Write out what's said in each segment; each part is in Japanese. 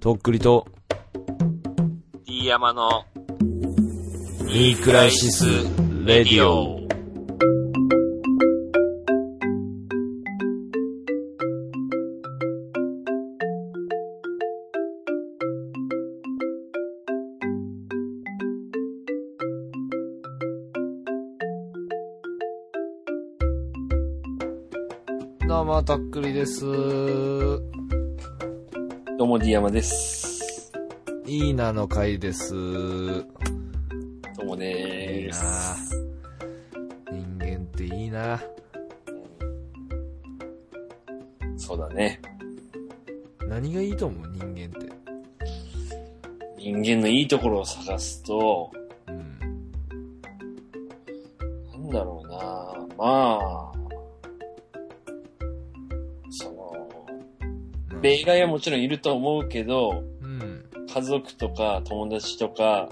とっくりと、D 山のニークライシス・レディオ。どうも、とっくりです。どうも D 山です。いいなの会です。どうもいいでーなす。人間っていいなそうだね。何がいいと思う？人間って。人間のいいところを探すと、もちろんいると思うけど、うん。家族とか友達とか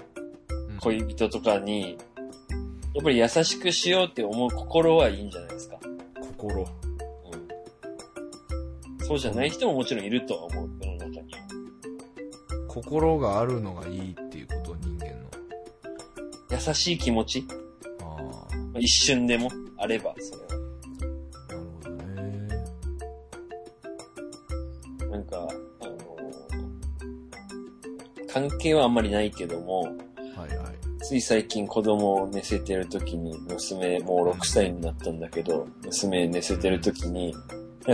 うん恋人とかに、やっぱり優しくしようって思う心はいいんじゃないですか。心。うん。そうじゃない人ももちろんいるとは思う、世の中には。心があるのがいいっていうこと人間の。優しい気持ち、ああ一瞬でもなんか、あの関係はあんまりないけども、はいはい。つい最近子供を寝せてる時に、娘、もう6歳になったんだけど、娘寝せてる時に、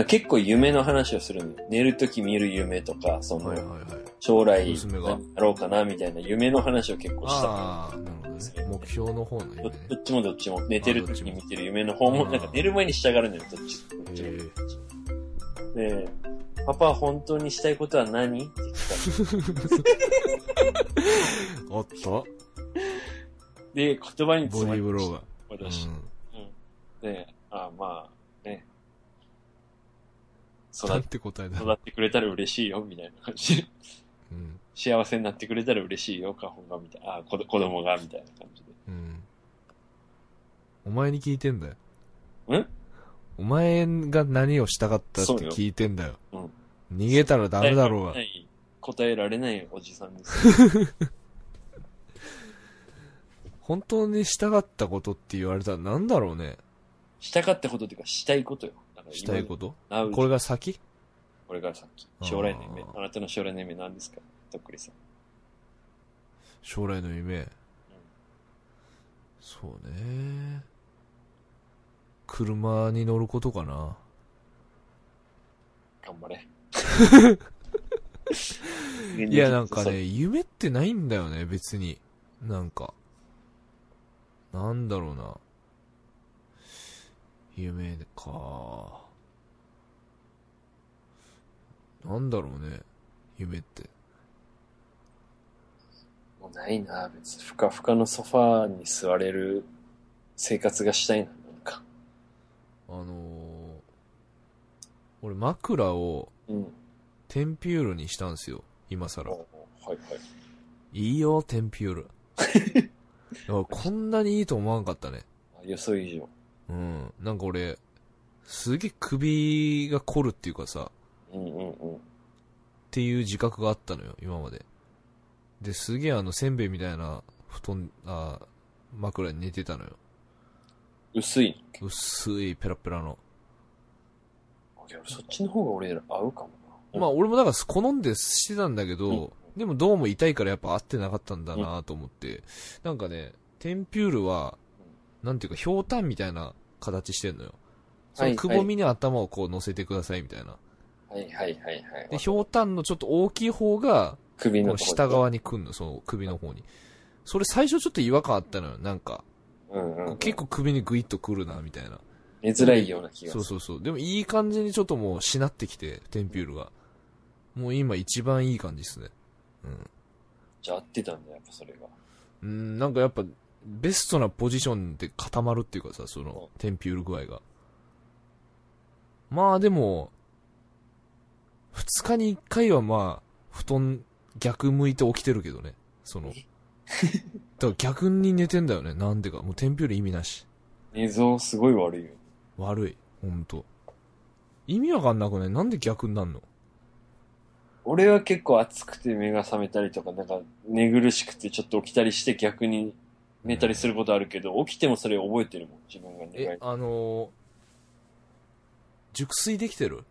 結構夢の話をするのよ。寝る時見る夢とか、その、はいはいはい。将来やろうかなみたいな夢の話を結構した。ああ、なるほどね。目標の方の夢どね。どっちもどっちも、寝てる時に見てる夢の方も、なんか寝る前にしたがるのよ、どっちどっちもへで、パパは本当にしたいことは何？って聞かおっとで、言葉にボディーブローが。私。うん。で、あまあ、ね。育って答えだ。育ってくれたら嬉しいよ、みたいな感じで。うん。幸せになってくれたら嬉しいよ、花本が、みたいな。あ、子子供が、みたいな感じで。うん。お前に聞いてんだよ。ん？お前が何をしたかったって聞いてんだよ。うん逃げたらダメだろうが答えられ。ないおじさんです。本当にしたかったことって言われたらなんだろうね。したかったことっていうか、したいことよ。したいこと？あこれが先？これからさっき。あー将来の夢。あなたの将来の夢何ですか？とっくりさん。将来の夢。そうね。車に乗ることかな？頑張れ。いや、なんかね、夢ってないんだよね、別に。なんか。なんだろうな。夢か。なんだろうね、夢って。もうないな、別に。ふかふかのソファーに座れる生活がしたいな。あのー、俺枕をうん。テンピュールにしたんですよ、今更。おはいはい。いいよ、テンピュール。こんなにいいと思わんかったね。あ予想以上。うん。なんか俺、すげえ首が凝るっていうかさ、うんうんうん。っていう自覚があったのよ、今まで。で、すげえあの、せんべいみたいな布団、あ枕に寝てたのよ。薄い。薄いペラペラの。そっちの方が俺ら合うかもな。まあ俺もだから好んでしてたんだけど、でもどうも痛いからやっぱ合ってなかったんだなと思って、なんかね、テンピュールは、なんていうか、ひょうたんみたいな形してんのよ。そのくぼみに頭をこう乗せてくださいみたいな。はいはいはいはい。で、ひょうたんのちょっと大きい方が、首の下側に来んの、その首の方に。それ最初ちょっと違和感あったのよ。なんか、うんうんうん。結構首にグイッと来るな、みたいな。寝づらいような気がする。そうそうそう。でもいい感じにちょっともうしなってきて、テンピュールが。もう今一番いい感じですね。うん。じゃあ合ってたんだ、やっぱそれが。うん、なんかやっぱ、ベストなポジションで固まるっていうかさ、その、テンピュール具合が。まあでも、二日に一回はまあ、布団逆向いて起きてるけどね。その、だから逆に寝てんだよね。なんでか。もうテンピュール意味なし。寝相すごい悪いよ。悪い。ほんと。意味わかんなくない？なんで逆になんの？俺は結構暑くて目が覚めたりとか、なんか寝苦しくてちょっと起きたりして逆に寝たりすることあるけど、起きてもそれ覚えてるもん、自分が寝え返、あのー熟睡できてる？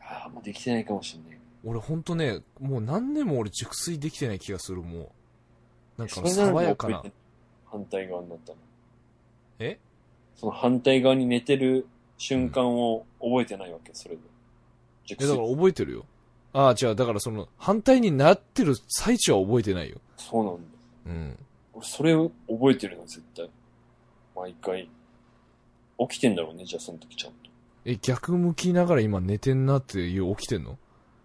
ああ、もうできてないかもしんない。俺ほんとね、もう何年も俺熟睡できてない気がする、もう。なんか爽やかな反対側になったの？え？その反対側に寝てる瞬間を覚えてないわけ、それで。熟え、だから覚えてるよ。ああ、違う、だからその、反対になってる最中は覚えてないよ。そうなんだ。うん。俺、それを覚えてるの、絶対。毎回。起きてんだろうね、じゃあその時ちゃんと。え、逆向きながら今寝てんなっていう起きてんの？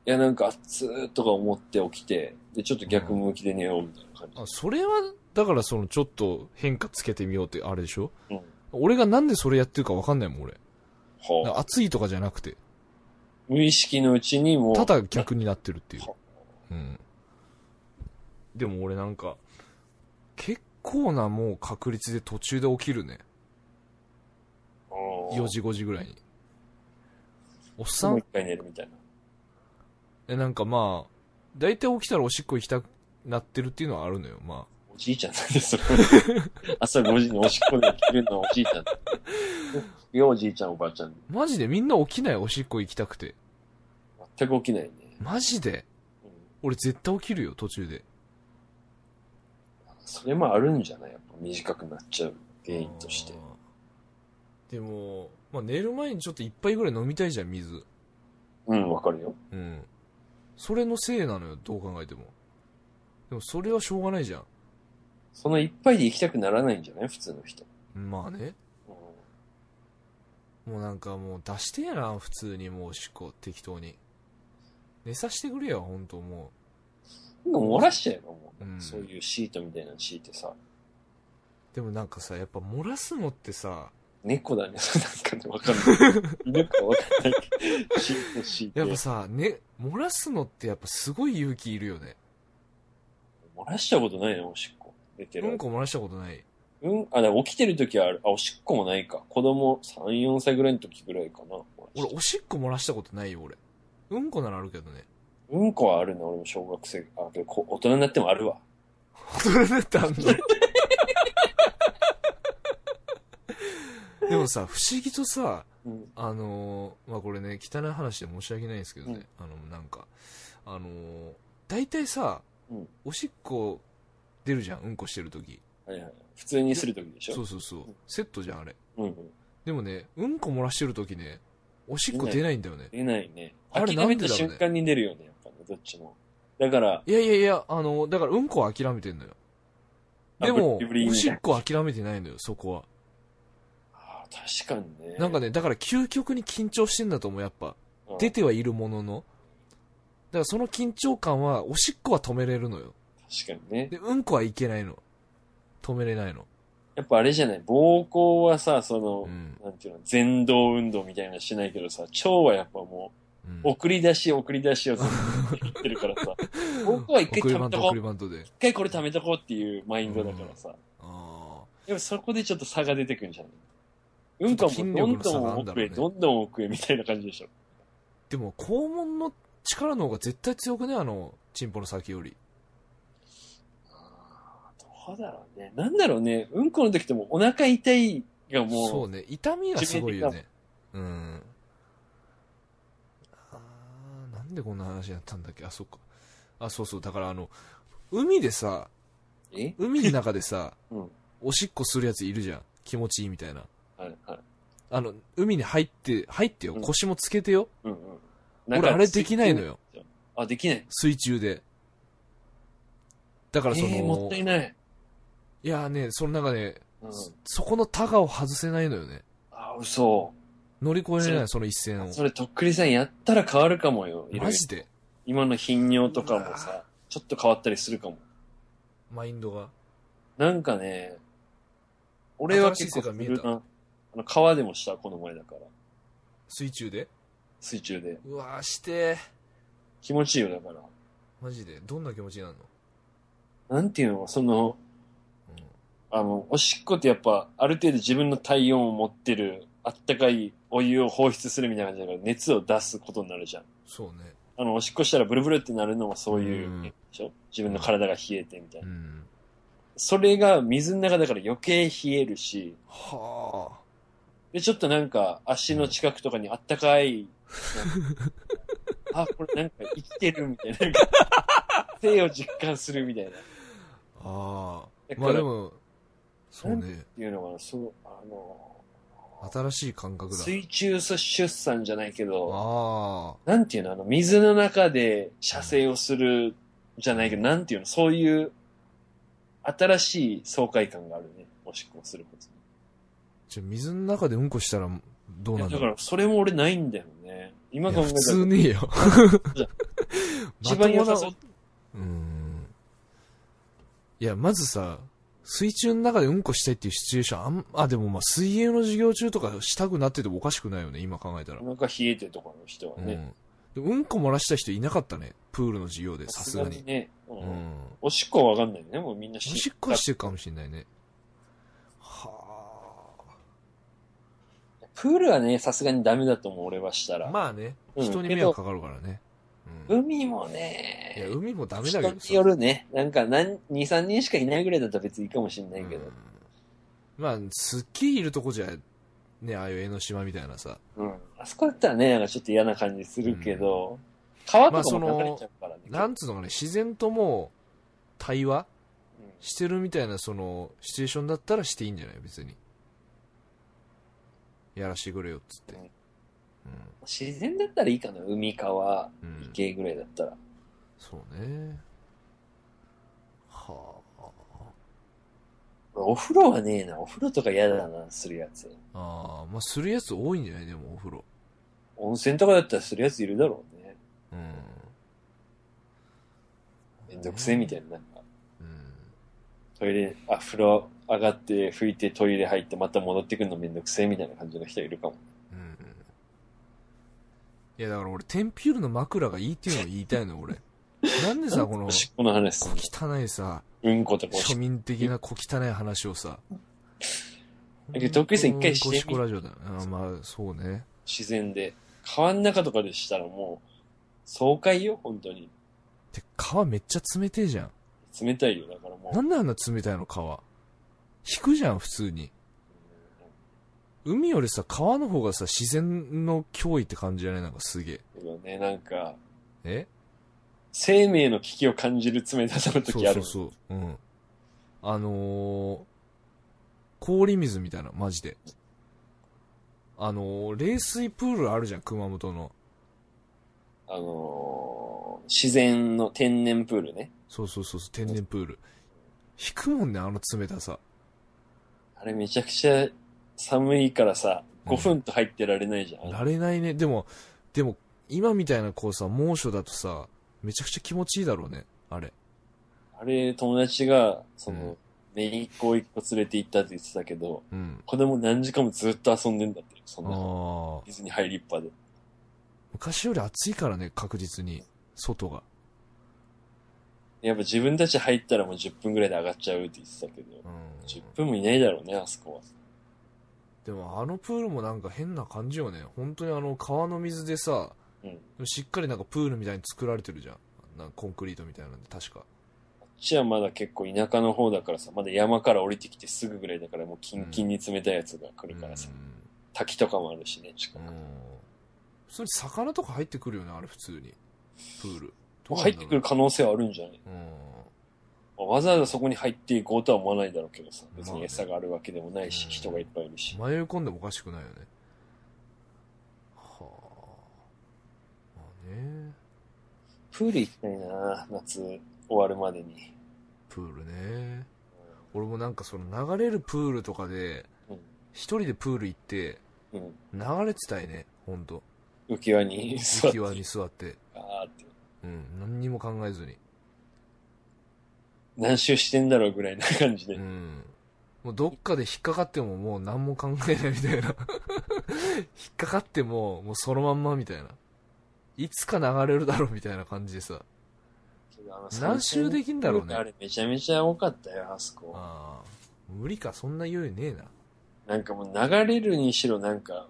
いや、なんか、熱ーとか思って起きて、で、ちょっと逆向きで寝ようみたいな感じ。あ、それは、だからその、ちょっと変化つけてみようってあれでしょ？うん。俺がなんでそれやってるかわかんないもん、俺。はあ、暑いとかじゃなくて、無意識のうちにもう、ただ逆になってるっていうは。うん。でも俺なんか、結構なもう確率で途中で起きるね。4時5時ぐらいに。おっさもうん一回寝るみたいな。え、なんかまあ、大体起きたらおしっこ行きたくなってるっていうのはあるのよ、まおじいちゃんなんでそれ。朝5時におしっこで起きるのはおじいちゃん。いや、おじいちゃん、おばあちゃん。あ。マジで？みんな起きないおしっこ行きたくて。全く起きないね。マジで？うん俺絶対起きるよ、途中で。それもあるんじゃない？やっぱ短くなっちゃう原因として。でも、まあ寝る前にちょっと一杯ぐらい飲みたいじゃん、水。うん、わかるよ。うん。それのせいなのよ、どう考えても。でもそれはしょうがないじゃその一杯で行きたくならないんじゃない？普通の人。ん。まあね。うんもうなんかもう出してやな、普通にもうおしっこ、適当に。寝させてくれよ、ほんともでも漏らしちゃえばもう、うんそういうシートみたいなの敷いてさ。う。でもなんかさ、やっぱ漏らすのってさ、猫だね。なんかね、わかんない。犬かわかんないけど。やっぱさ、ね、漏らすのってやっぱすごい勇気いるよね。漏らしたことないのおしっこ。出てる。うんこ漏らしたことない。うん、あ、起きてる時はある。あ、おしっこもないか。子供3、4歳ぐらいの時ぐらいかな。俺、おしっこ漏らしたことないよ、俺。うんこならあるけどね。うんこはあるな、俺も小学生。あ、大人になってもあるわ。大人になってあんの？でもさ、不思議とさ、うん。あのーまあ、これね、汚い話で申し訳ないんですけどね、うんあの、なんか、あのー大体さ、うんおしっこ出るじゃん、うんこしてるとき。はいはい。普通にする時でしょ？そうそうそううん。セットじゃん、あれ。うんうん。でもね、うんこ漏らしてるときね、おしっこ出ないんだよね。出ないね。あれ諦めたなんでだろうね？瞬間に出るよね、やっぱね、どっちも。だから、いやいやいや、あの、だからうんこは諦めてんのよ。でも、おしっこは諦めてないのよ、そこは。確かにね。なんかね、だから究極に緊張してんだと思う、やっぱ。うん、出てはいるものの。だからその緊張感は、おしっこは止めれるのよ。確かにね。で、うんこはいけないの。止めれないの。やっぱあれじゃない、膀胱はさ、その、うん。なんていうの、前動運動みたいなのしないけどさ、腸はやっぱもうんう、送り出し送り出しをずっと言ってるからさ、膀胱は一回送りバント、貯めとこう。送りバントで。一回これ貯めとこうっていうマインドだからさ。あでもそこでちょっと差が出てくるんじゃない？うんこはもうどんどん奥へ、どんどん奥へみたいな感じでしょ。ーでも、肛門の力の方が絶対強くね、あの、チンポの先より。どうだろうね。なんだろうね。うんこの時ってもうお腹痛いがもう、そうね、痛みがすごいよね。うん。あーなんでこんな話やったんだっけ？あ、そっか。あ、そうそう、だからあの、海でさ、え？海の中でさ、うん。おしっこするやついるじゃん。気持ちいいみたいな。はいはい。あの、海に入って、入ってよ。うん腰もつけてよ。うんうん。俺、あれできないのよ。あ、できない。水中で。だからその、えー、もったいない。いやね、その中で、うん。そこのタガを外せないのよね。あ、嘘。乗り越えれそれない、その一線を。それ、とっくりさんやったら変わるかもよ。いろいろマジで？今の頻尿とかもうわさ、ちょっと変わったりするかも。マインドが。なんかね、俺は結構新しい世界見えたするなあの、川でもした、この前だから。水中で？水中で。うわーして気持ちいいよ、だから。マジで？どんな気持ちになるなんていうのその、の、あの、おしっこってやっぱ、ある程度自分の体温を持ってる、あったかいお湯を放出するみたいな感じだから、熱を出すことになるじゃん。そうね。あの、おしっこしたらブルブルってなるのもそういう、うんでしょ？自分の体が冷えてみたいな。うん。それが水の中だから余計冷えるし、はあ。で、ちょっとなんか足の近くとかにあったかい、あ、これなんか生きてるみたいな。なんか生を実感するみたいな。っああ。まあでも、そうね。ていうのが、そう、あの、新しい感覚だ。水中出産じゃないけど、あなんていうの、あの、水の中で射精をするじゃないけど、なんていうの、そういう、新しい爽快感があるね。おしっこをすることに。あ。じゃあ水の中でうんこしたらどうなんだろう？ら、それも俺ないんだよね。今考えたいや普通ら、ねえよ。一番良さそう。うーん。いや、まずさ、水中の中でうんこしたいっていうシチュエーション、あん、あ、でもまあ水泳の授業中とかしたくなっててもおかしくないよね、今考えたら。お腹冷えてとかの人はね。うん。でうんこ漏らした人いなかったね、プールの授業で、さすがに。ね。うんうん。おしっこはわかんないね。もうみんなおしっこはしてるかもしれないね。プールはね、さすがにダメだと思う、俺はしたあ。ら。まあね、うん人に迷惑かかるからね。うん。海もいや、ね、海もダメだけどさ。人によるね。なんか、何、2、3人しかいないぐらいだったら別にいいかもしれないけどうん。まあ、すっきりいるとこじゃ、ね、ああいう江ノ島みたいなさ。うん。あそこだったらね、なんかちょっと嫌な感じするけど、川とかも流れちゃうからね。なんつうのかね、自然ともう、対話うんしてるみたいな、その、シチュエーションだったらしていいんじゃない？別に。やらしてくれよ、っつって。うん自然だったらいいかな。海、川。池ぐらいだったら。そうね。はあ。お風呂はねえな。お風呂とか嫌だな、するやつ。ああ、まあ、するやつ多いんじゃない？でも、お風呂。温泉とかだったらするやついるだろうね。うん。めんどくせえみたいな。なんか、うん。トイレ、あ、風呂上がって拭いてトイレ入ってまた戻ってくるのめんどくせえみたいな感じの人いるかも。うん。いや、だから俺、テンピュールの枕がいいっていうのを言いたいの、俺。なんでさ、このお、しっこの話す小汚いさ、うんことか庶民的な小汚い話をさ。だけど徳井さん一回してみゴシコラジオだよ。あまあ、そうね。自然で。川の中とかでしたらもう、爽快よ、本当に。で、川めっちゃ冷てえじゃん。冷たいよ、だからもう。なんであんな冷たいの、川？引くじゃん、普通に。海よりさ、川の方がさ、自然の脅威って感じじゃない？なんかすげえ。ね、なんか、え？生命の危機を感じる冷たさのそう時ある。そうそう。うん。あのー、氷水みたいな、マジで。あのー、冷水プールあるじゃん、熊本の。あのー、自然の天然プールね。そうそうそうそう、天然プール。引くもんね、あの冷たさ。あれめちゃくちゃ寒いからさ、うん5分と入ってられないじゃん。られないね。でも、でも、今みたいなこうさ、猛暑だとさ、めちゃくちゃ気持ちいいだろうね、あれ。あれ、友達が、その、うん姪っ子を一個連れて行ったって言ってたけど、うん。子供何時間もずっと遊んでんだって。そんあな、あ。水に入りっぱで。昔より暑いからね、確実に。外が。やっぱ自分たち入ったらもう10分ぐらいで上がっちゃうって言ってたけど、うん。10分もいないだろうね、あそこは。でもあのプールもなんか変な感じよね。本当にあの川の水でさ、うん。しっかりなんかプールみたいに作られてるじゃん。なんかコンクリートみたいなんで、確か。こっちはまだ結構田舎の方だからさ、まだ山から降りてきてすぐぐらいだからもうキンキンに冷たいやつが来るからさ、滝とかもあるしね、近くうん。うん。普通に魚とか入ってくるよね、あれ普通に。プール。入ってくる可能性はあるんじゃない？うん。わざわざそこに入っていこうとは思わないだろうけどさ、別まあねに餌があるわけでもないし、うん人がいっぱいいるし。迷い込んでもおかしくないよね。はあ。まあね。プール行きたいな夏終わるまでに。プールね。俺もなんかその流れるプールとかで、うん一人でプール行って、うん。流れてたいね、ほんと。浮き輪に座って。浮き輪に座って。あーって。うん、何にも考えずに。何周してんだろうぐらいな感じで。うん。もうどっかで引っかかってももう何も考えないみたいな。引っかかっても、もうそのまんまみたいな。いつか流れるだろうみたいな感じでさ。あの何周できんだろうねあれめちゃめちゃ多かったよ、あそこ。ああ。無理か、そんな余裕ねえな。なんかもう流れるにしろなんか、うん。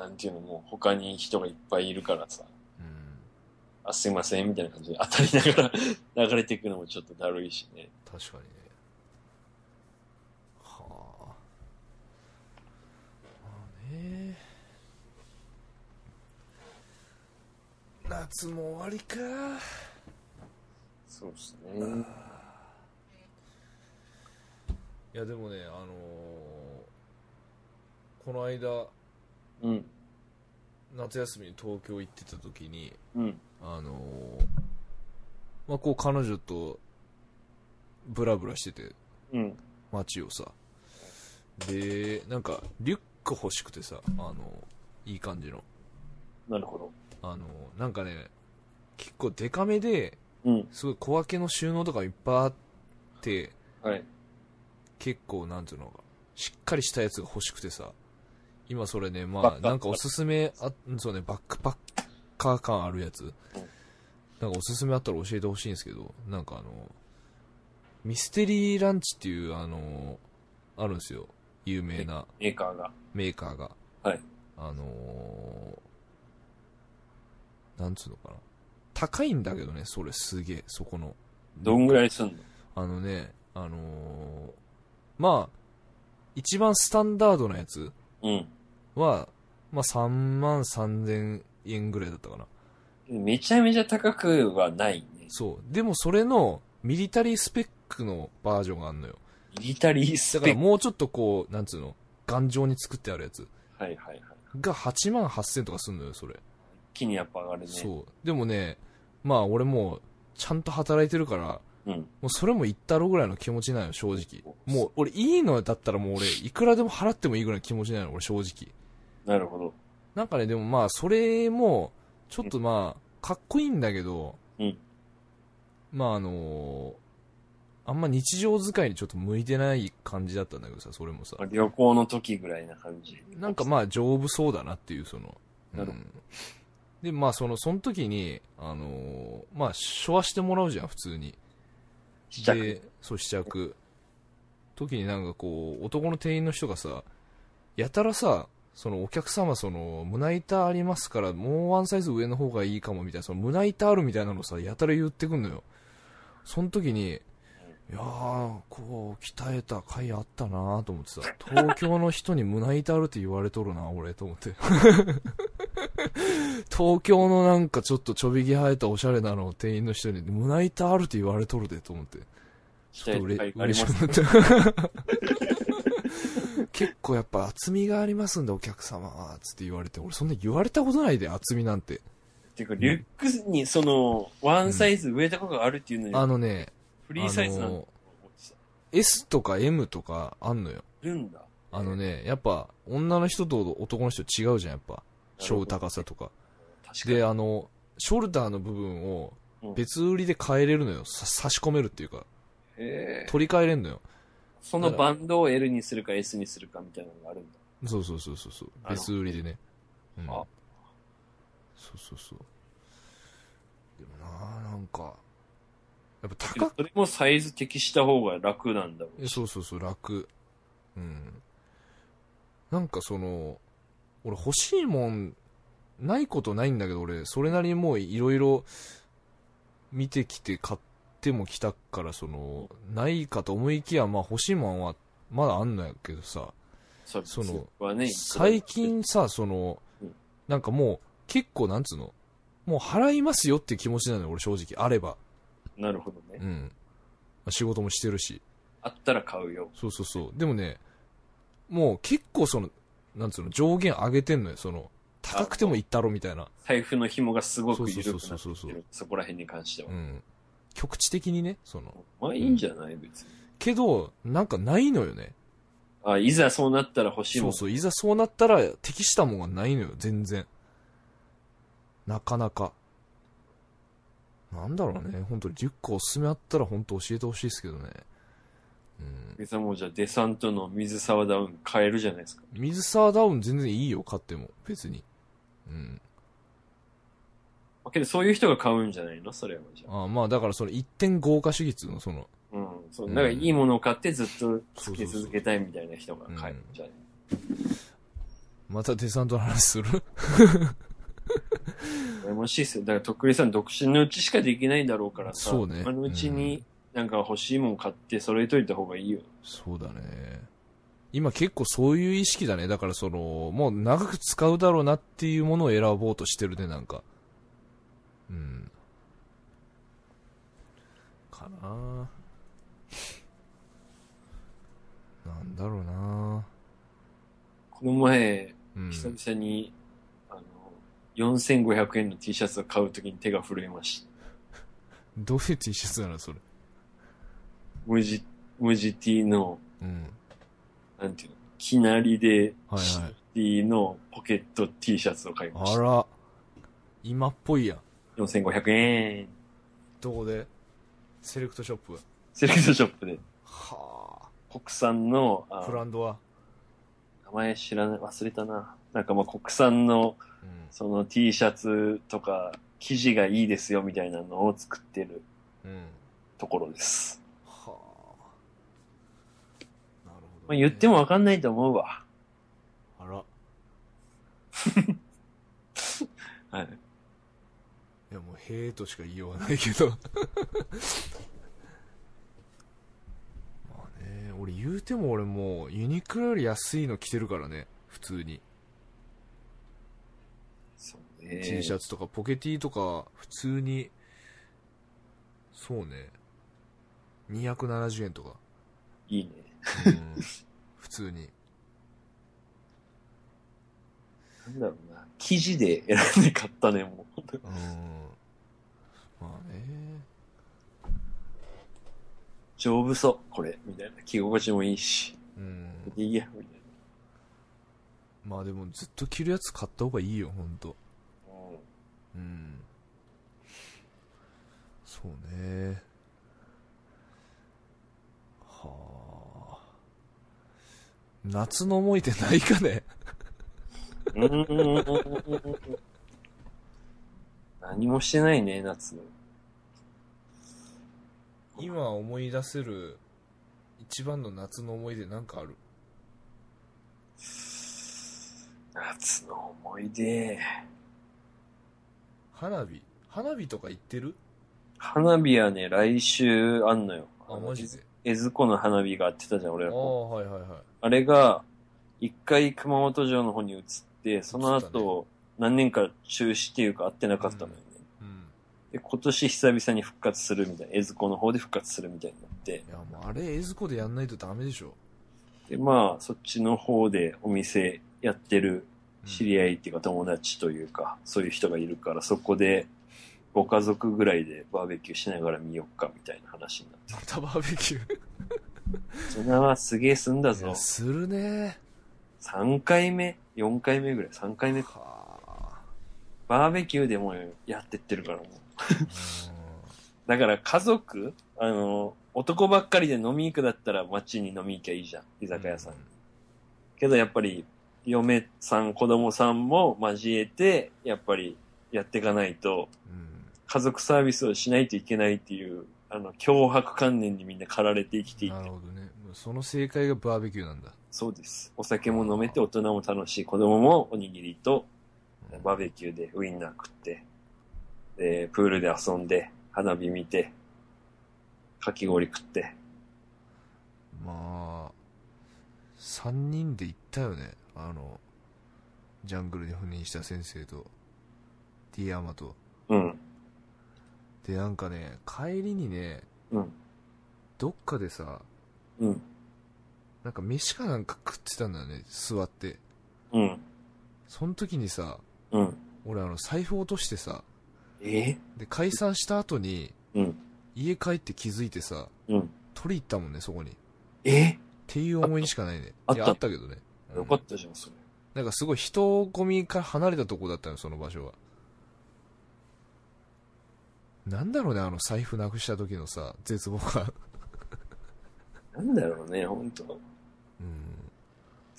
なんていうのもう他に人がいっぱいいるからさ。うん。あ、すいません、みたいな感じで当たりながら 流れていくのもちょっとだるいしね。確かにね。はあ。まあね。夏も終わりか。そうですね。いやでもね、あのーこの間、うん。夏休みに東京行ってた時に、うん。あのーまあ、こう彼女とブラブラしてて、うん。街をさ。で、なんか、リュック欲しくてさ、あの、いい感じの。なるほど。あの、なんかね、結構デカめで、うん。すごい小分けの収納とかいっぱいあって、はい。結構なんていうのか、しっかりしたやつが欲しくてさ、今それね、まあ、なんかおすすめ、あ、そうね、バックパッカー感あるやつ。なんかおすすめあったら教えてほしいんですけど、なんかあの、ミステリーランチっていう、あの、あるんですよ。有名なメーカーが。メーカーが。はい。あのーなんつうのかな。高いんだけどね、それすげえ、そこの。どんぐらいすんの？あのね、あのーまあ、一番スタンダードなやつうん。は、まあ3万3000円ぐらいだったかな。めちゃめちゃ高くはないね。そう。でもそれのミリタリースペックのバージョンがあるのよ。ミリタリースだかペック。らもうちょっとこう、なんつうの、頑丈に作ってあるやつはいはいはい。が8万8000とかすんのよ、それ。木にやっぱ上がるね。そう。でもね、まあ俺もう、ちゃんと働いてるから、う。うん。もうそれも言ったろぐらいの気持ちなのよ、正直。もう、俺いいのだったらもう俺、いくらでも払ってもいいぐらいの気持ちなの、俺正直。なるほど。なんかね、でもまあ、それも、ちょっとまあ、かっこいいんだけど、うんまああのあんま日常使いにちょっと向いてない感じだったんだけどさ、それもさ。旅行の時ぐらいな感じ。なんかまあ丈夫そうだなっていう、その。なるほどうんで、まあその、その時に、あのーまあ、書和してもらうじゃん、普通に。試着で、そう、試着。時になんかこう、男の店員の人がさ、やたらさ、そのお客様、その、胸板ありますから、もうワンサイズ上の方がいいかもみたいな、その胸板あるみたいなのさ、やたら言ってくんのよ。その時に、いやー、こう、鍛えた回あったなーと思ってさ、東京の人に胸板あるって言われとるな、俺、と思って。東京のなんかちょっとちょびぎ生えたおしゃれなの店員の人に胸板あるって言われとるで、と思って。ちょっと嬉しすくなった。結構やっぱ厚みがありますんで、お客様は、つって言われて、俺そんな言われたことないで、厚みなんて。てか、リュックにその、ワンサイズ上とかがあるっていうのに、あのね、フリーサイズなんだあの S とか M とかあんのよ。いるんだ。あのね、やっぱ女の人と男の人違うじゃん、やっぱ。背負うなるほど高さとか。確かに。で、あの、ショルダーの部分をうん別売りで変えれるのよ。さ差し込めるっていうか、取り替えれんのよ。そのバンドを L にするか S にするかみたいなのがあるんだ。そうそうそうそうそう。別売りでね。うん。あそうそうそう。でもななんか、やっぱ高く、それもサイズ適した方が楽なんだろうし。そうそうそう、楽。うん。なんかその、俺欲しいもん、ないことないんだけど、俺、それなりにもういろいろ見てきて買ってもきたから、その、ないかと思いきや、まあ欲しいもんはまだあんのやけどさ、そそのはね、最近さ、そのうん、なんかもう、結構なんつうの、もう払いますよって気持ちなのよ、俺正直。あれば。なるほどね。うん。仕事もしてるし。あったら買うよ。そうそうそう。でもね、もう結構その、なんつうの、上限上げてんのよ、その、高くてもいったろみたいな。財布の紐がすごく緩くなってそうそうそうそうきてる。そこら辺に関してはう。ん。局地的にね、その。まあいいんじゃない？別に。けど、なんかないのよね。あ、いざそうなったら欲しいも。そうんそう、いざそうなったら適したもんがないのよ、全然。なかなか。なんだろうね、本当にリュックおすすめあったら本当教えてほしいですけどね。うん。別にもうじゃあデサントの水沢ダウン買えるじゃないですか。水沢ダウン全然いいよ、買っても。別に。うん。まあけどそういう人が買うんじゃないの？それはじゃあ。あまあだからその一点豪華主義っつうの、その、うん。そうう。んだからいいものを買ってずっとつけ続けたいみたいな人が買えるんじゃない、またデサントの話する？羨ましいですよ。だから、とっくりさん独身のうちしかできないんだろうからさ。そうね今のうちに、なんか欲しいもん買って揃えといた方がいいよ。そうだね。今結構そういう意識だね。だからその、もう長く使うだろうなっていうものを選ぼうとしてるね、なんか。うん。かななんだろうなこの前、うん。久々に、あの、4500円の T シャツを買うときに手が震えました。どういう T シャツなの？それ。無地、無地 T の、うん。なんていうの、きなりで、はいはい T のポケット T シャツを買いました。あら。今っぽいやん。4500円。どこで？セレクトショップ。セレクトショップで。は国産の、ああ。ブランドは？名前知らない、忘れたな。なんかまあ国産の、うん。その T シャツとか、生地がいいですよみたいなのを作ってるうん。ところです。はあ。なるほど、まあ、言ってもわかんないと思うわ。あら。はい。へえとしか言いようがないけど。まあね、俺言うても俺もう、ユニクロより安いの着てるからね、普通に。そうね。T シャツとかポケティとか、普通に、そうね、270円とか。いいね。うん、普通に。なんだろうな。生地で選んで買ったね、もう。うん。まあね。丈夫そう、これ。みたいな。着心地もいいし。うん。でいいや、みたいまあでもずっと着るやつ買った方がいいよ、ほんと。な。うん。うん。そうね。はあ。夏の思い出ないかねうーん。何もしてないね、夏。今思い出せる一番の夏の思い出なんかある？夏の思い出。花火？花火とか行ってる？花火はね、来週あんのよ。あ、マジで？えずこの花火があってたじゃん、俺ら。ああ、はいはいはい。あれが、一回熊本城の方に移って、その後、何年か中止っていうか会ってなかったのよね。うん。で、今年久々に復活するみたいな、えずこの方で復活するみたいになって。いや、もうあれ、えずこでやんないとダメでしょ。で、まあ、そっちの方でお店やってる知り合いっていうか友達というか、そういう人がいるから、そこで、ご家族ぐらいでバーベキューしながら見よっかみたいな話になって。またバーベキュー？そんなはすげえ済んだぞ。するね。3回目 ?4 回目ぐらい ?3 回目か。はバーベキューでもやってってるからもう。あ。だから家族あの、男ばっかりで飲み行くだったら街に飲み行きゃいいじゃん。居酒屋さん。けどやっぱり、嫁さん、子供さんも交えて、やっぱりやっていかないと、うん。家族サービスをしないといけないっていう、あの、脅迫観念にみんな駆られて生きていってなるほどね。その正解がバーベキューなんだ。そうです。お酒も飲めて大人も楽しい。子供もおにぎりとバーベキューでウインナー食って、で、プールで遊んで、花火見て、かき氷食って。まあ、三人で行ったよね。あの、ジャングルに赴任した先生と、ティアマと。うん。で、なんかね、帰りにね、うん。どっかでさ、うん。なんか飯かなんか食ってたんだよね、座って。うん。その時にさ、うん。俺あの、財布落としてさ、え？で、解散した後に、うん。家帰って気づいてさ、うん。取り行ったもんね、そこに。っえていう思い出しかないね。あったあったけどね。うんよかったじゃん、それ。なんかすごい人混みから離れたとこだったの、その場所は。なんだろうね、あの財布なくした時のさ、絶望感。なんだろうね、ほんと。うん。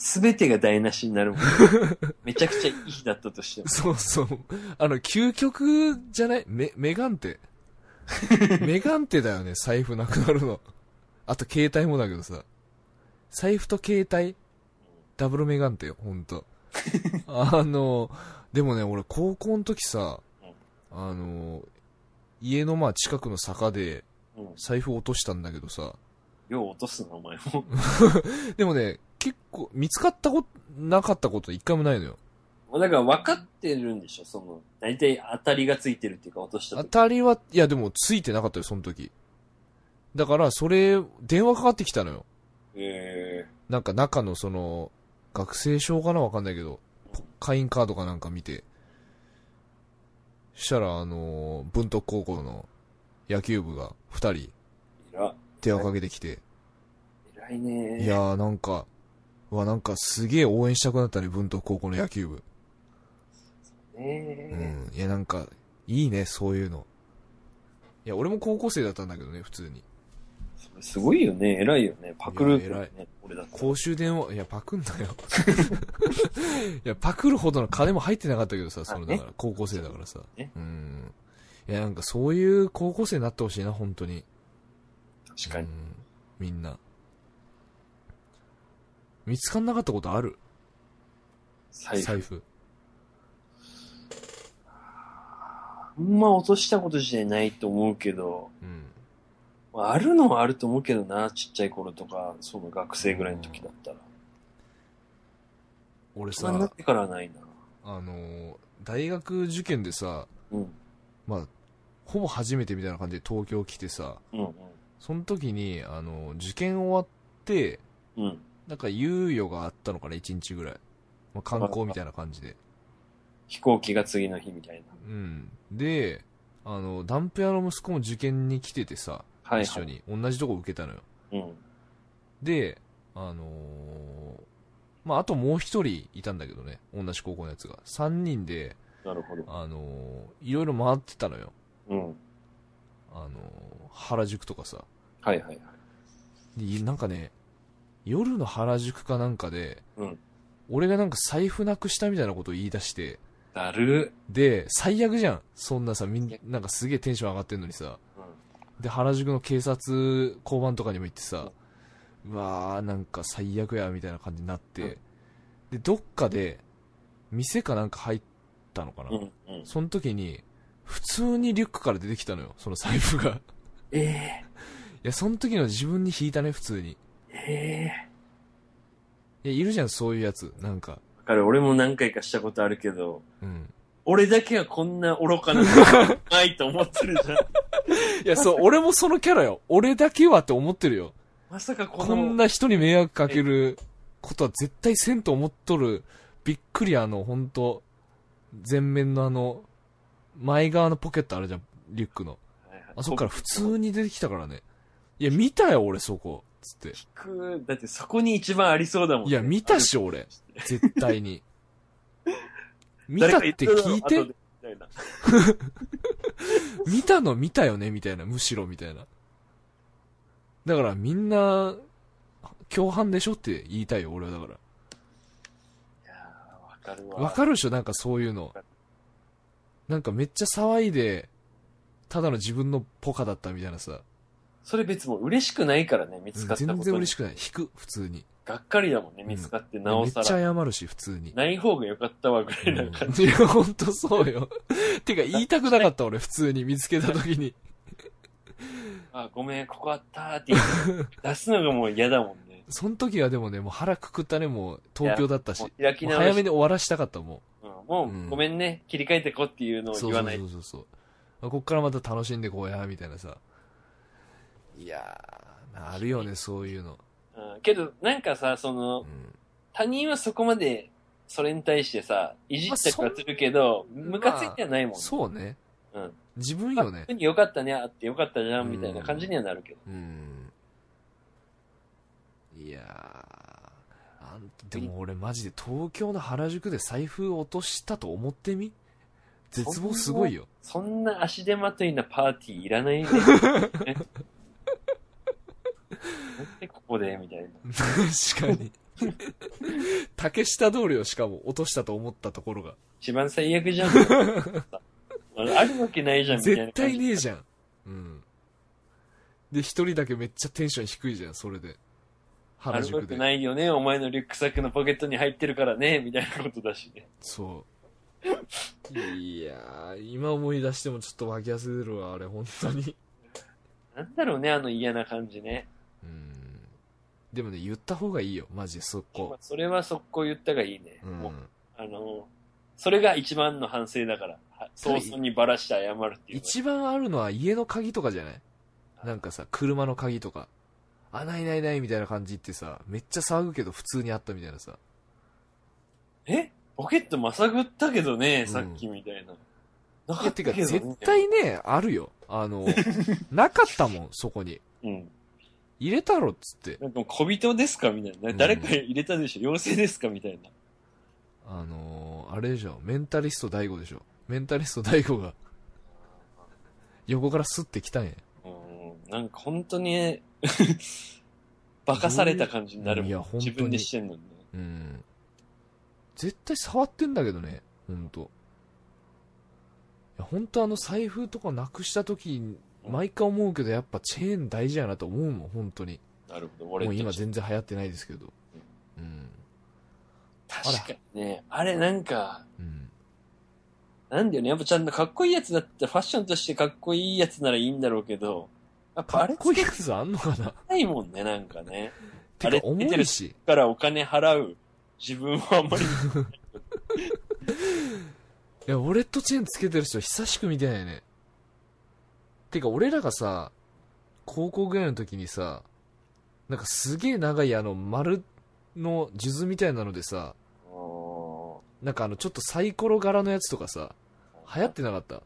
すべてが台無しになるもん。めちゃくちゃいい日だったとしても。そうそう。あの、究極じゃない？メ、メガンテ。メガンテだよね、財布なくなるの。あと携帯もだけどさ。財布と携帯、ダブルメガンテよ、ほんと。あの、でもね、俺高校の時さ、うんあの、家のまあ近くの坂でうん。財布落としたんだけどさ、よう落とすな、お前も。でもね、結構、見つかったこと、なかったこと一回もないのよ。もうだから分かってるんでしょその、大体当たりがついてるっていうか落とした当時。たりは、いやでもついてなかったよ、その時。だから、それ、電話かかってきたのよ。えなんか中のその、学生証かなわかんないけど、会員カードかなんか見て。したら、あの、文徳高校の野球部が二人ー、えら、電話かけてきて、偉いねいやーなんか、うわ、なんかすげえ応援したくなったね、文徳高校の野球部。うねん。いや、なんか、いいね、そういうの。いや、俺も高校生だったんだけどね、普通に。すごいよね。偉いよね。パクるよいやね。俺だ公衆電話、いや、パクんなよ。いや、パクるほどの金も入ってなかったけどさ、その、だから、高校生だからさね。うん。いや、なんかそういう高校生になってほしいな、本当に。確かに。うん。みんな。見つかんなかったことある？財布。財布。あんま落としたこと自体ないと思うけど、うん。まああるのはあると思うけどな、ちっちゃい頃とか、その学生ぐらいの時だったら。俺大人になっさ、てからはないな。あのー、大学受験でさ、うん。まあ、ほぼ初めてみたいな感じで東京来てさ、うんその時に、あの、受験終わって、うん。うん。なんか猶予があったのかな、1日ぐらい。まあ、観光みたいな感じで。飛行機が次の日みたいな。うん。で、あの、ダンプ屋の息子も受験に来ててさ、はい、はい。一緒。に。同じとこ受けたのよ。うん。で、あのーまあ、あともう一人いたんだけどね、同じ高校のやつが。三人で、なるほど。あのーいろいろ回ってたのよ。うん。あのー原宿とかさ。はいはいはい。でなんかね、夜の原宿かなんかで、うん俺がなんか財布なくしたみたいなことを言い出して、だるで、最悪じゃん。そんなさ、みんなんかすげえテンション上がってんのにさ。うん。で、原宿の警察交番とかにも行ってさ、うわー、なんか最悪や、みたいな感じになって、で、どっかで、店かなんか入ったのかな。うん。うん。その時に、普通にリュックから出てきたのよ、その財布が。いえや、その時の自分に引いたね、普通に。ええいや、いるじゃん、そういうやつ。なんか。えわかる。俺も何回かしたことあるけど、うん。俺だけはこんな愚かなこと ないと思ってるじゃん。いや、そう、俺もそのキャラよ。俺だけはって思ってるよ。まさかこの、こんな人に迷惑かけることは絶対せんと思っとる。びっくりあの、ほんと、前面のあの、前側のポケットあるじゃん、リュックの。あそこから普通に出てきたからね。いや、見たよ、俺そこ。つって。聞く、だってそこに一番ありそうだもん、いや、見たし、俺。絶対に。見たって聞いて後でみたいな 見たの見たよねみたいな、むしろみたいな。だからみんな、共犯でしょって言いたいよ、俺はだから。いやーわかるわ。わかるでしょなんかそういうの。なんかめっちゃ騒いで、ただの自分のポカだったみたいなさ。それ別も嬉しくないからね、見つかったこと全に。然嬉しくない。引く、普通に。がっかりだもんね、見つかってなおめっちゃさら。謝るし、普通に。ない方がよかったわぐらいな感じ。いや、ほんとそうよ。てか言いたくなかった俺、普通に見つけた時に。あ、ごめん、ここあったーって言って出すのがもう嫌だもんね。その時はでもね、もう腹くくったね、もう東京だったし。早めに終わらしたかったもうんもう、うんごめんね、切り替えてこっていうのう。を言わない。そうそうそうそう。こっからまた楽しんでこうや、みたいなさ。いやー、あるよね、そういうの。うんけど、なんかさ、そのう、ん。他人はそこまで、それに対してさ、いじったりはするけど、まあムカついてはないもんね。そうね。うん。自分よねよかったね、あってよかったじゃん、みたいな感じにはなるけど。うん。いやでも俺マジで東京の原宿で財布落としたと思ってみ？絶望すごいよ。そんな足手まといなパーティーいらないね。でここでみたいな。確かに。竹下通りをしかも落としたと思ったところが。一番最悪じゃん。あるわけないじゃん、みたいな絶。対ねえじゃん。うん。で、一人だけめっちゃテンション低いじゃん、それで。原宿で。ないよね、お前のリュックサックのポケットに入ってるからね、みたいなことだしね。そいやー、今思い出してもちょっと湧き汗出るわ、あれ、本当に。なんだろうね、あの嫌な感じね。うん。でもね、言った方がいいよ、マジで、そまこあ。それは速攻言ったがいいね。うんもう。あの、それが一番の反省だから。は早々にばらして謝るっていう。一番あるのは家の鍵とかじゃない？なんかさ、車の鍵とか。あ、ないないないみたいな感じってさ、めっちゃ騒ぐけど普通にあったみたいなさ。え？ポケットまさぐったけどね、うんさっきみたいな。ないかや、ってたか、けどね絶対ね、あるよ。あの、なかったもん、そこに。うん。入れたろ、っつって。なんかもう小人ですかみたいな。うん誰か入れたでしょ？妖精ですかみたいな。あのー、あれでしょ、メンタリスト大悟でしょ。メンタリスト大悟が、横からスッて来たんや。うん。なんか本当にね、化かされた感じになるもん。いや本当に自分でしてんのにね。うん。絶対触ってんだけどね、ほんと。いや、ほんとあの財布とかなくした時、毎回思うけど、やっぱチェーン大事やなと思うもん、本当に。なるほど。俺もう今全然流行ってないですけど。うん。確かにね、あれなんか、うん。なんだよね。やっぱちゃんとかっこいいやつだって、ファッションとしてかっこいいやつならいいんだろうけど、かっこいいやつあんのかな？ないもんね、なんかね。てか、あれ重いし。からお金払う自分はあんまり、いや、ウォレットチェーンつけてる人久しく見てないね。てか、俺らがさ、高校ぐらいの時にさ、なんかすげえ長いあの丸の数珠みたいなのでさ、なんかあのちょっとサイコロ柄のやつとかさ、流行ってなかった？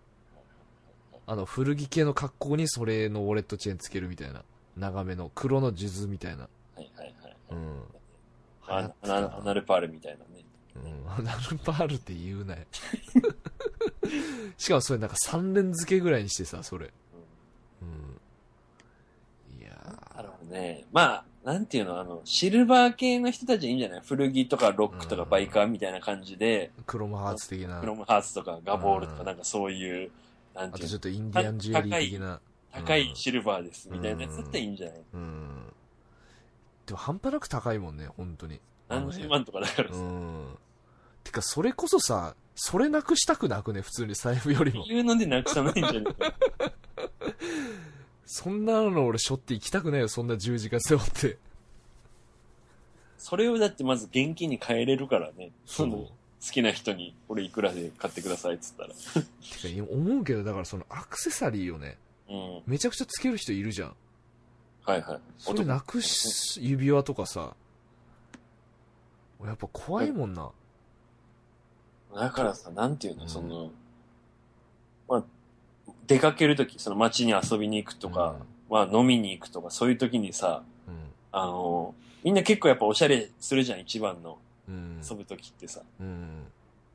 あの古着系の格好にそれのウォレットチェーンつけるみたいな。長めの黒の数珠みたいな。はいはいはい。うん。流あアナルパールみたいなね。うん、ナルパールって言うなよ。しかもそれなんか3連付けぐらいにしてさ、それ。うん。いやなるほどね。まあ、なんていうの、あの、シルバー系の人たちはいいんじゃない？古着とかロックとかバイカーみたいな感じで、ー、クロムハーツ的な。クロムハーツとかガボールとうんかなんかそういう、なんていうの？あとちょっとインディアンジュエリー的な。高いシルバーですみたいなやつだったらいいんじゃない？うん。でも半端なく高いもんね、本当に。何十万とかだからうさ。ん。てか、それこそさ、それなくしたくなくね、普通に財布よりも。いうのでなくさないんじゃない？か。そんなの俺背負って行きたくないよ、そんな十字架背負って。それをだってまず現金に変えれるからね。そうの好きな人に、これいくらで買ってくださいっつったら。思うけど、だからそのアクセサリーをね、うん。めちゃくちゃつける人いるじゃん。はいはい。それなくし、指輪とかさ、やっぱ怖いもんな。だからさ、なんていうの、うんその、まあ、出かけるとき、その街に遊びに行くとか、まあ飲みに行くとか、そういうときにさ、うん。あの、みんな結構やっぱおしゃれするじゃん、一番のうん。遊ぶときってさ。うん。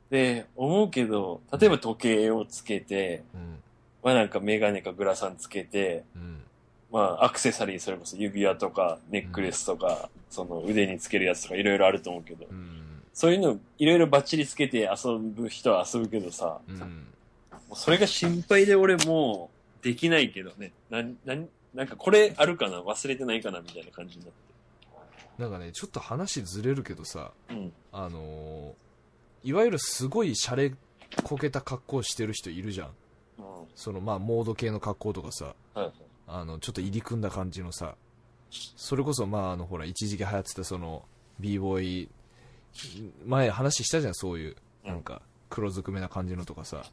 で、思うけど、例えば時計をつけて、うん。まあなんかメガネかグラサンつけて、うん。まあアクセサリー、それこそ指輪とかネックレスとか、その腕につけるやつとかいろいろあると思うけど、うん。そういうのいろいろバッチリつけて遊ぶ人は遊ぶけどさ、それが心配で俺もうできないけどね。なん、なん、なんかこれあるかな？忘れてないかな？みたいな感じになって。なんかね、ちょっと話ずれるけどさ、うん。あのーいわゆるすごいシャレこけた格好してる人いるじゃん。うん。そのまあモード系の格好とかさ、はいはい。あの、ちょっと入り組んだ感じのさ、それこそまああのほら、一時期流行ってたその、b ボーイ、前話したじゃん、そういう、なんか、黒ずくめな感じのとかさ、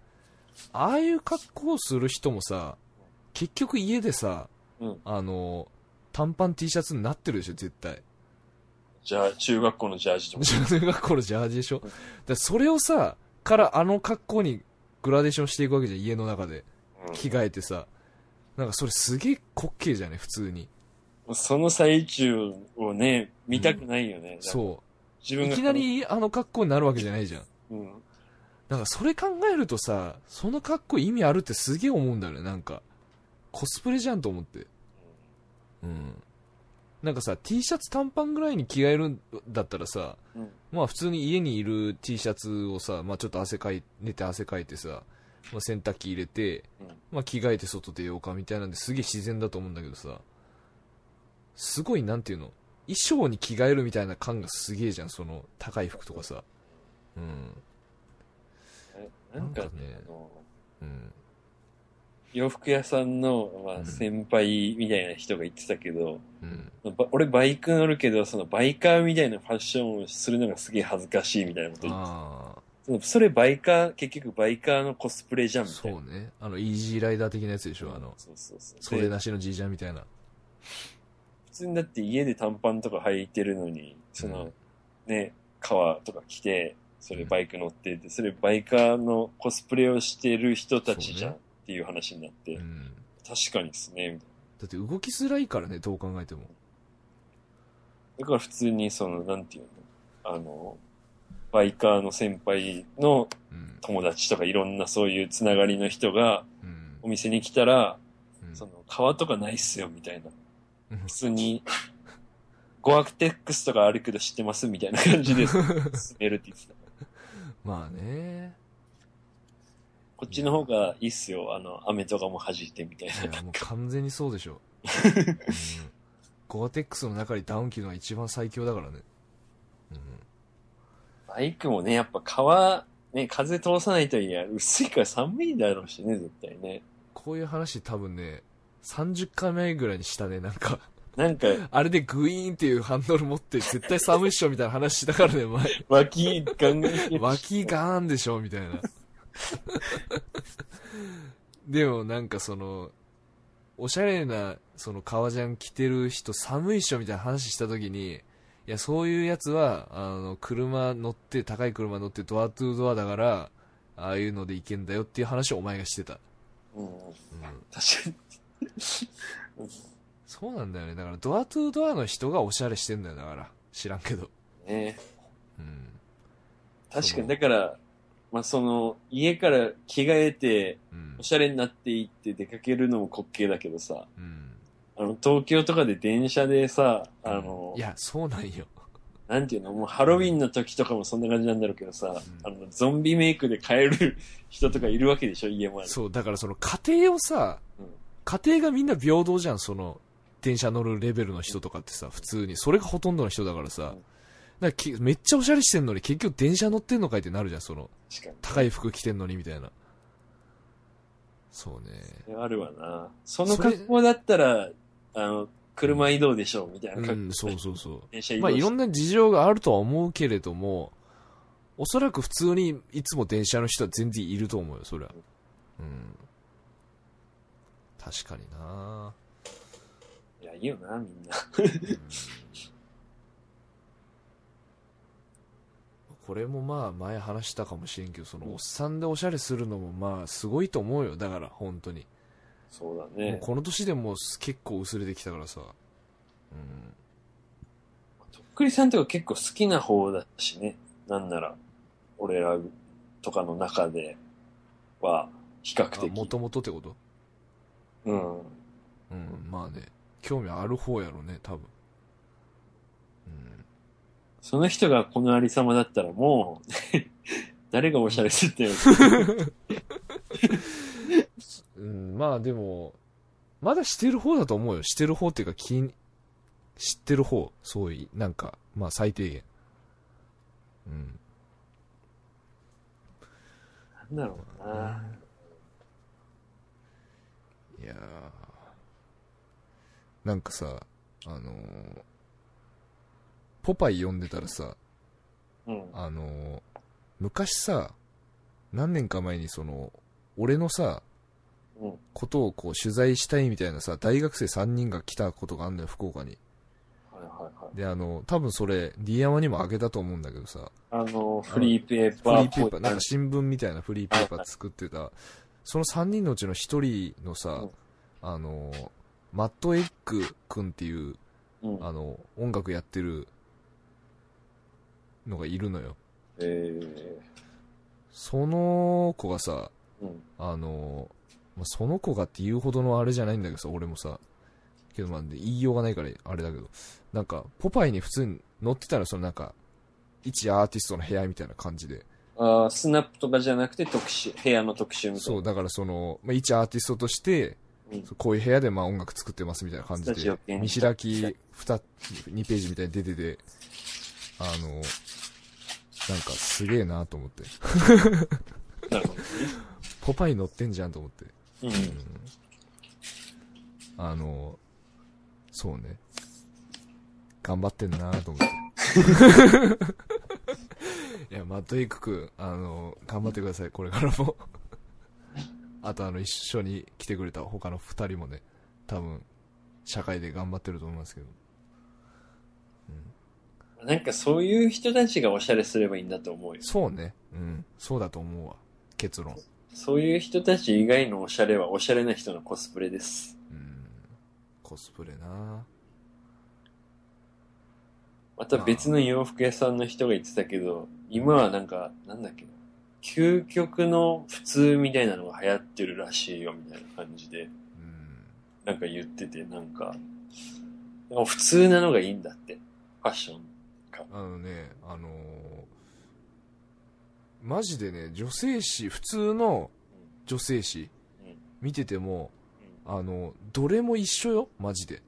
ああいう格好をする人もさ、結局家でさ、うん。あの、短パン T シャツになってるでしょ、絶対。じゃあ、中学校のジャージとか。中学校のジャージでしょ？でそれをさ、からあの格好にグラデーションしていくわけじゃん、家の中で。うん着替えてさ。なんかそれすげえ滑稽じゃね、普通に。その最中をね、見たくないよね。う。そう。自分が。いきな、りあの格好になるわけじゃないじゃん。うん。なんかそれ考えるとさ、その格好意味あるってすげえ思うんだよね、なんか。コスプレじゃんと思って。うん。なんかさ、T シャツ短パンぐらいに着替えるんだったらさ、うん。まあ普通に家にいる T シャツをさ、まあちょっと汗かい、寝て汗かいてさ、まあ洗濯機入れて、うんまあ着替えて外出ようかみたいなんですげえ自然だと思うんだけどさ、すごいなんていうの？衣装に着替えるみたいな感がすげえじゃん、その高い服とかさ。うん。なんかね、うん。洋服屋さんの、まあ、うん先輩みたいな人が言ってたけど、うん。ば俺バイク乗るけど、そのバイカーみたいなファッションをするのがすげえ恥ずかしいみたいなこと言ってあそれバイカー、結局バイカーのコスプレじゃんあ、みたいな。そうね。あの、イージーライダー的なやつでしょ、あの、そうそうそう。袖でなしのじいちゃんみたいな。普通にだって家で短パンとか履いてるのに、その、ね、革とか着て、それバイク乗ってて、それバイカーのコスプレをしてる人たちじゃんっていう話になって、うん。確かにですね、みたいだって動きづらいからね、どう考えても。な。だから普通にその、なんていうの、あの、バイカーの先輩のうん。友達とかいろんなそういうつながりの人がうんお店に来たら、うん。その、革とかないっすよ、みたいな。うん普通に、ゴアクテックスとかあるけど知ってますみたいな感じで進めるって言ってた。まあね。こっちの方がいいっすよ、あの、飴とかも弾いてみたいいな。や、もう完全にそうでしょ。うん、ゴアテックスの中にダウン着るのが一番最強だからね。うん。バイクもね、やっぱ革、ね、風通さないといや、薄いから寒いだろうしね、絶対ね。こういう話多分ね、30回目ぐらいにしたね、なんか。なんか、あれでグイーンっていうハンドル持って絶対寒いっしょみたいな話したからね、前。脇ガンガンに脇ガーンでしょみたいな。でもなんかその、おしゃれな、その革ジャン着てる人寒いっしょみたいな話した時に、いや、そういうやつは、あの、車乗って、高い車乗ってドアトゥードアだから、ああいうので行けんだよっていう話をお前がしてた。うん、うん。確かに。そうなんだよね。だからドアトゥードアの人がおしゃれしてんだよ、だから。知らんけど。ねうん。確かに、だから、まあ、その、家から着替えて、うんお。しゃれになっていって出かけるのも滑稽だけどさ、うん。あの、東京とかで電車でさ、あのい、や、そうなんよ。なんていうの、もうハロウィンの時とかもそんな感じなんだろうけどさ、あの、ゾンビメイクで帰る人とかいるわけでしょ、家まで。そう、だからその家庭をさ、うん家庭がみんな平等じゃん、その、電車乗るレベルの人とかってさ、普通に。それがほとんどの人だからさ。だからきめっちゃおしゃれしてんのに結局電車乗ってんのかいってなるじゃん、その。高い服着てんのにみたいな。そうね。あるわな。その格好だったら、あの、車移動でしょ、みたいな格好。うん、そうそうそう。電車移動まあいろんな。な事情があるとは思うけれども、おそらく普通にいつも電車の人は全然いると思うよ、それは。うん。確かにないや、いいよな、みんな。うんこれもまあ前話したかもしれんけど、そのおっさんでおしゃれするのもまあすごいと思うよ。だから本当に。そうだもうね。この年でもう結構薄れてきたからさ。うん。とっくりさんとか結構好きな方だしね。なんなら、俺らとかの中では、比較あ、的。もともとってこと？うん。うん、まあね。興味ある方やろね、多分。うん。その人がこのありさまだったらもう、誰がおしゃれすってよ。うん、まあでも、まだしてる方だと思うよ。してる方っていうか、気に、知ってる方。そういう、なんか、まあ最低限。うん。なんだろうな。いやーなんかさ、あのーポパイ読んでたらさ、うん。あのー昔さ、何年か前にその、俺のさ、うん。ことをこう取材したいみたいなさ、大学生3人が来たことがあんのよ、福岡に。はいはいはい。で、あの、多分それ、D 山にもあげたと思うんだけどさ、あの、フリーペーフパーリーペーパー、なんかっ新聞みたいなフリーペーパー作ってた、その3人のうちの1人のさうん、あの、マットエッグくんっていう、うん。あの、音楽やってるのがいるのよ。えー。その子がさ、うん。あの、まあ、その子がって言うほどのあれじゃないんだけどさ、俺もさ、けどまあ、言いようがないからあれだけど、なんか、ポパイに普通に載ってたら、そのなんか、一アーティストの部屋みたいな感じで、あースナップとかじゃなくて特集、部屋の特集みたいな。そう、だからその、まあ、一アーティストとして、うん。こういう部屋でまあ音楽作ってますみたいな感じで、兼見開き2、2ページみたいに出てて、あの、なんかすげえなと思って。なるほどね。ポパイ乗ってんじゃんと思って。うん。あの、そうね。頑張ってんなと思って。いや、マッドエイク君、あの、頑張ってください、これからも。あと、あの、一緒に来てくれた他の二人もね、多分、社会で頑張ってると思いますけど。なんかそういう人たちがおしゃれすればいいんだと思うよ。そうね。うん。そうだと思うわ。結論。そういう人たち以外のおしゃれはおしゃれな人のコスプレです。うん。コスプレなまた別の洋服屋さんの人が言ってたけど、今はなんか、なんだっけな。究極の普通みたいなのが流行ってるらしいよみたいな感じで、うん。なんか言ってて、なんか、普通なのがいいんだって。ファッションが。あのね、あのーマジでね、女性誌、普通の女性誌、うん見てても、あの、どれも一緒よ、マジで。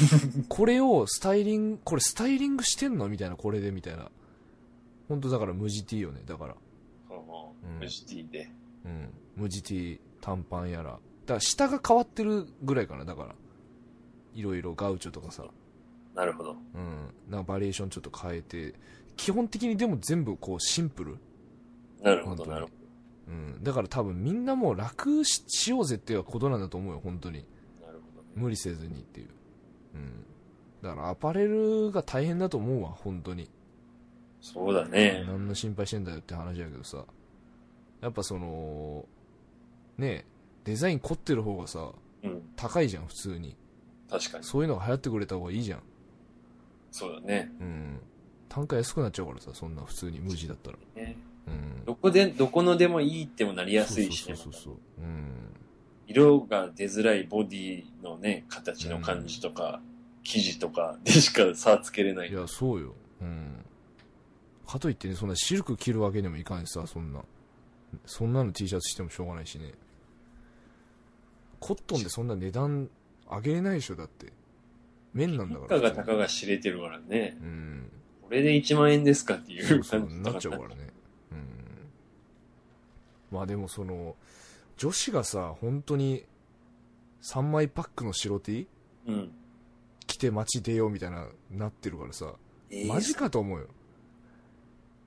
これをスタイリング、これスタイリングしてんの？みたいな、これで、みたいな。本当だから無地 T よね、だから。うんムジティで。うん。無地 T、短パンやら。だから下が変わってるぐらいかな、だから。いろいろガウチョとかさ。なるほど。うん。なんかバリエーションちょっと変えて。基本的にでも全部こうシンプル。なるほど、なるほうん。だから多分みんなもう楽ししようぜっていうことなんだと思うよ、本当に。ど。なるほどね。無理せずにっていう。うん。だからアパレルが大変だと思うわ、本当に。そうだね。何の心配してんだよって話だけどさ。やっぱその、ねえデザイン凝ってる方がさ、うん。高いじゃん、普通に。確かに。そういうのが流行ってくれた方がいいじゃん。そうだね。うん。単価安くなっちゃうからさ、そんな普通に無地だったら。ねうん。どこで、どこのでもいいってもなりやすいしね。そうそうそうそう。うん。色が出づらいボディのね、形の感じとか、生地とかでしか差つけれないい。や、そうよ。うん。かといってね、そんなシルク着るわけにもいかんしさ、そんな。そんなの T シャツしてもしょうがないしね。コットンでそんな値段上げれないでしょ、だって。綿なんだから。価がたかが知れてるからね。うん。これで1万円ですかっていそう感じなっちゃうからね。うん。まあでもその、女子がさ、本当に3枚パックの白 T うん。着て街出ようみたいな、なってるからさ。えーマジかと思うよ。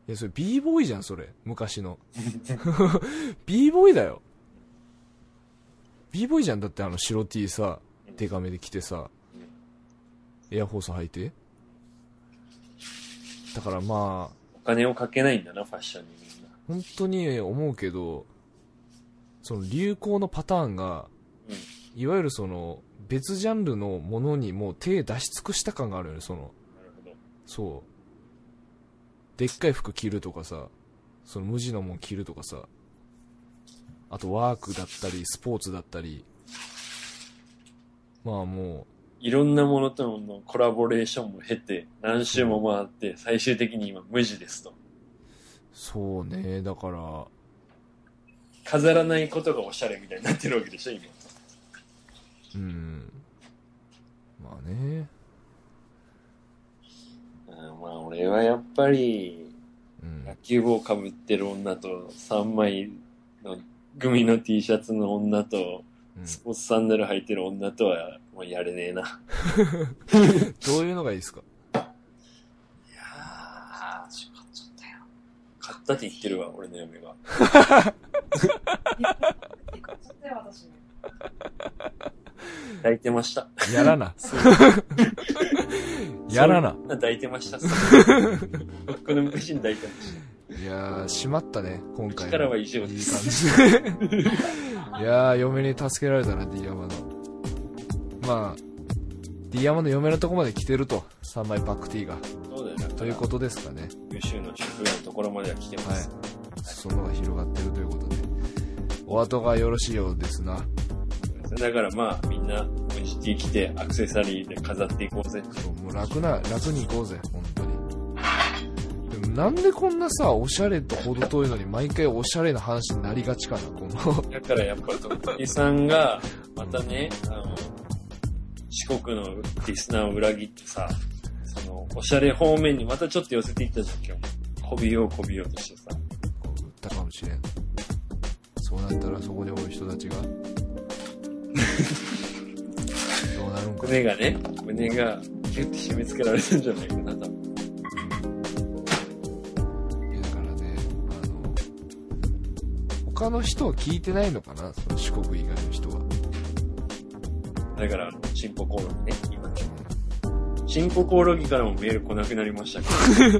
いや、それ b ボーイじゃん、それ。昔の。b ボーイだよ。b ボーイじゃん、だってあの白 T さ、デカめで着てさ、エアフォース履いて？だからまあ、お金をかけないんだな、ファッションにみんな。本当に思うけど、その流行のパターンが、うん。いわゆるその、別ジャンルのものにもう手出し尽くした感があるよね、その。なるほど。そう。でっかい服着るとかさ、その無地のもん着るとかさ、あとワークだったり、スポーツだったり、まあもいろんなものとのコラボレーションも経て、何周も回って、最終的に今無地ですと。う、そうね、だから、飾らないことがおしゃれみたいになってるわけでしょ、今。うん。まあね、うん、まあ俺はやっぱり、うん野。球帽かぶってる女と、3枚のグミの T シャツの女と、うんスポーツサンダル履いてる女とは、もうやれねえな。どういうのがいいですか？いやー、買っちゃったよ。買ったって言ってるわ、俺の嫁が。抱いてました。やらな。やらな。抱いてました。僕の昔に抱いてましいやー、しまったね、今回の。力は以上いいです感じで。いやー、嫁に助けられたな、D 山の。まあ、D 山の嫁のとこまで来てると、3枚パック T が。た。そうだよ、だからということですかね。優秀の主婦のところまでは来てます。そのが広がってるということで。お後がよろしいようですな。だからまあ、みんな、無地 T 着てアクセサリーで飾っていこうぜ。そう、もう楽な、楽に行こうぜ、本当に。でもなんでこんなさ、おしゃれと程遠いのに毎回おしゃれな話になりがちかな、この。だからやっぱ、徳井さんが、またね、あの、四国のリスナーを裏切ってさ、その、おしゃれ方面にまたちょっと寄せていったじゃん、今日。こびようこびようとしてさ。こう売ったかもしれん。そうなったらそこでおる人たちが どうなるんか胸がね、胸がギュッて締め付けられてんじゃないかな、多分。いやだからねあの他の人は聞いてないのかなその四国以外の人はだから、チンポコオロギね、今。ね。チンポコオロギからもメール来なくなりましたけど。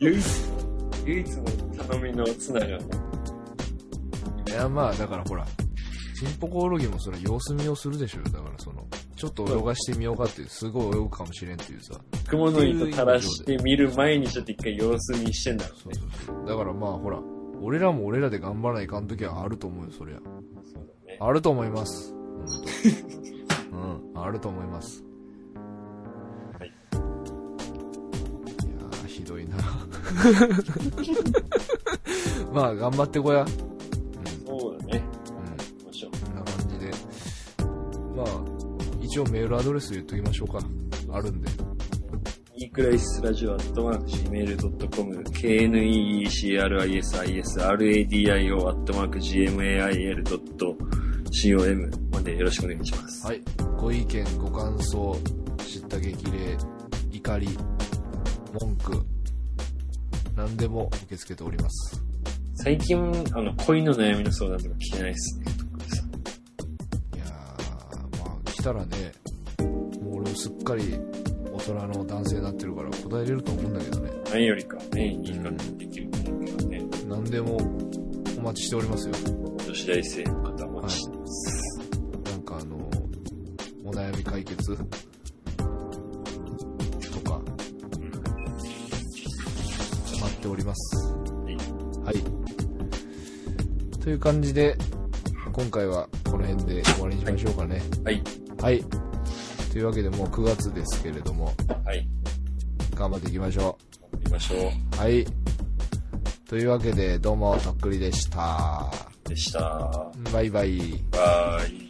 唯一、唯一の頼みのツナがね、いやまあだからほらチンポコオロギもそれ様子見をするでしょだからそのちょっと泳がしてみようかっていうすごい泳ぐかもしれんっていうさ。雲の糸垂らして見る前にちょっと一回様子見してんだろそううそうそう。だからまあほら俺らも俺らで頑張らないかん時はあると思うよそりゃ。そうだね。あると思いますうんあると思いますはいいやーひどいな まあ頑張ってこやうんそうだね。うん行きましょう。こんな感じで。まあ、一応メールアドレス言っときましょうか。あるんで。イーでよろしくお願いします。はい。ご意見、ご感想、知った激励、怒り、文句、何でも受け付けております。最近、あの、恋の悩みの相談とか聞けないっすね。いやー、まあ、来たらね、もう俺すっかり大人の男性になってるから答えれると思うんだけどね。前よりかね、いい感じできると思うけどね。何でもお待ちしておりますよ。女子大生悩み解決？とか、待っております。はいはい。という感じで、今回はこの辺で終わりにしましょうかね。はい。はい。というわけでもう9月ですけれども、はい。頑張っていきましょ頑張りましょう。はい。というわけで、どうも、とっくりでした。う。でした。バイバイ。バイ。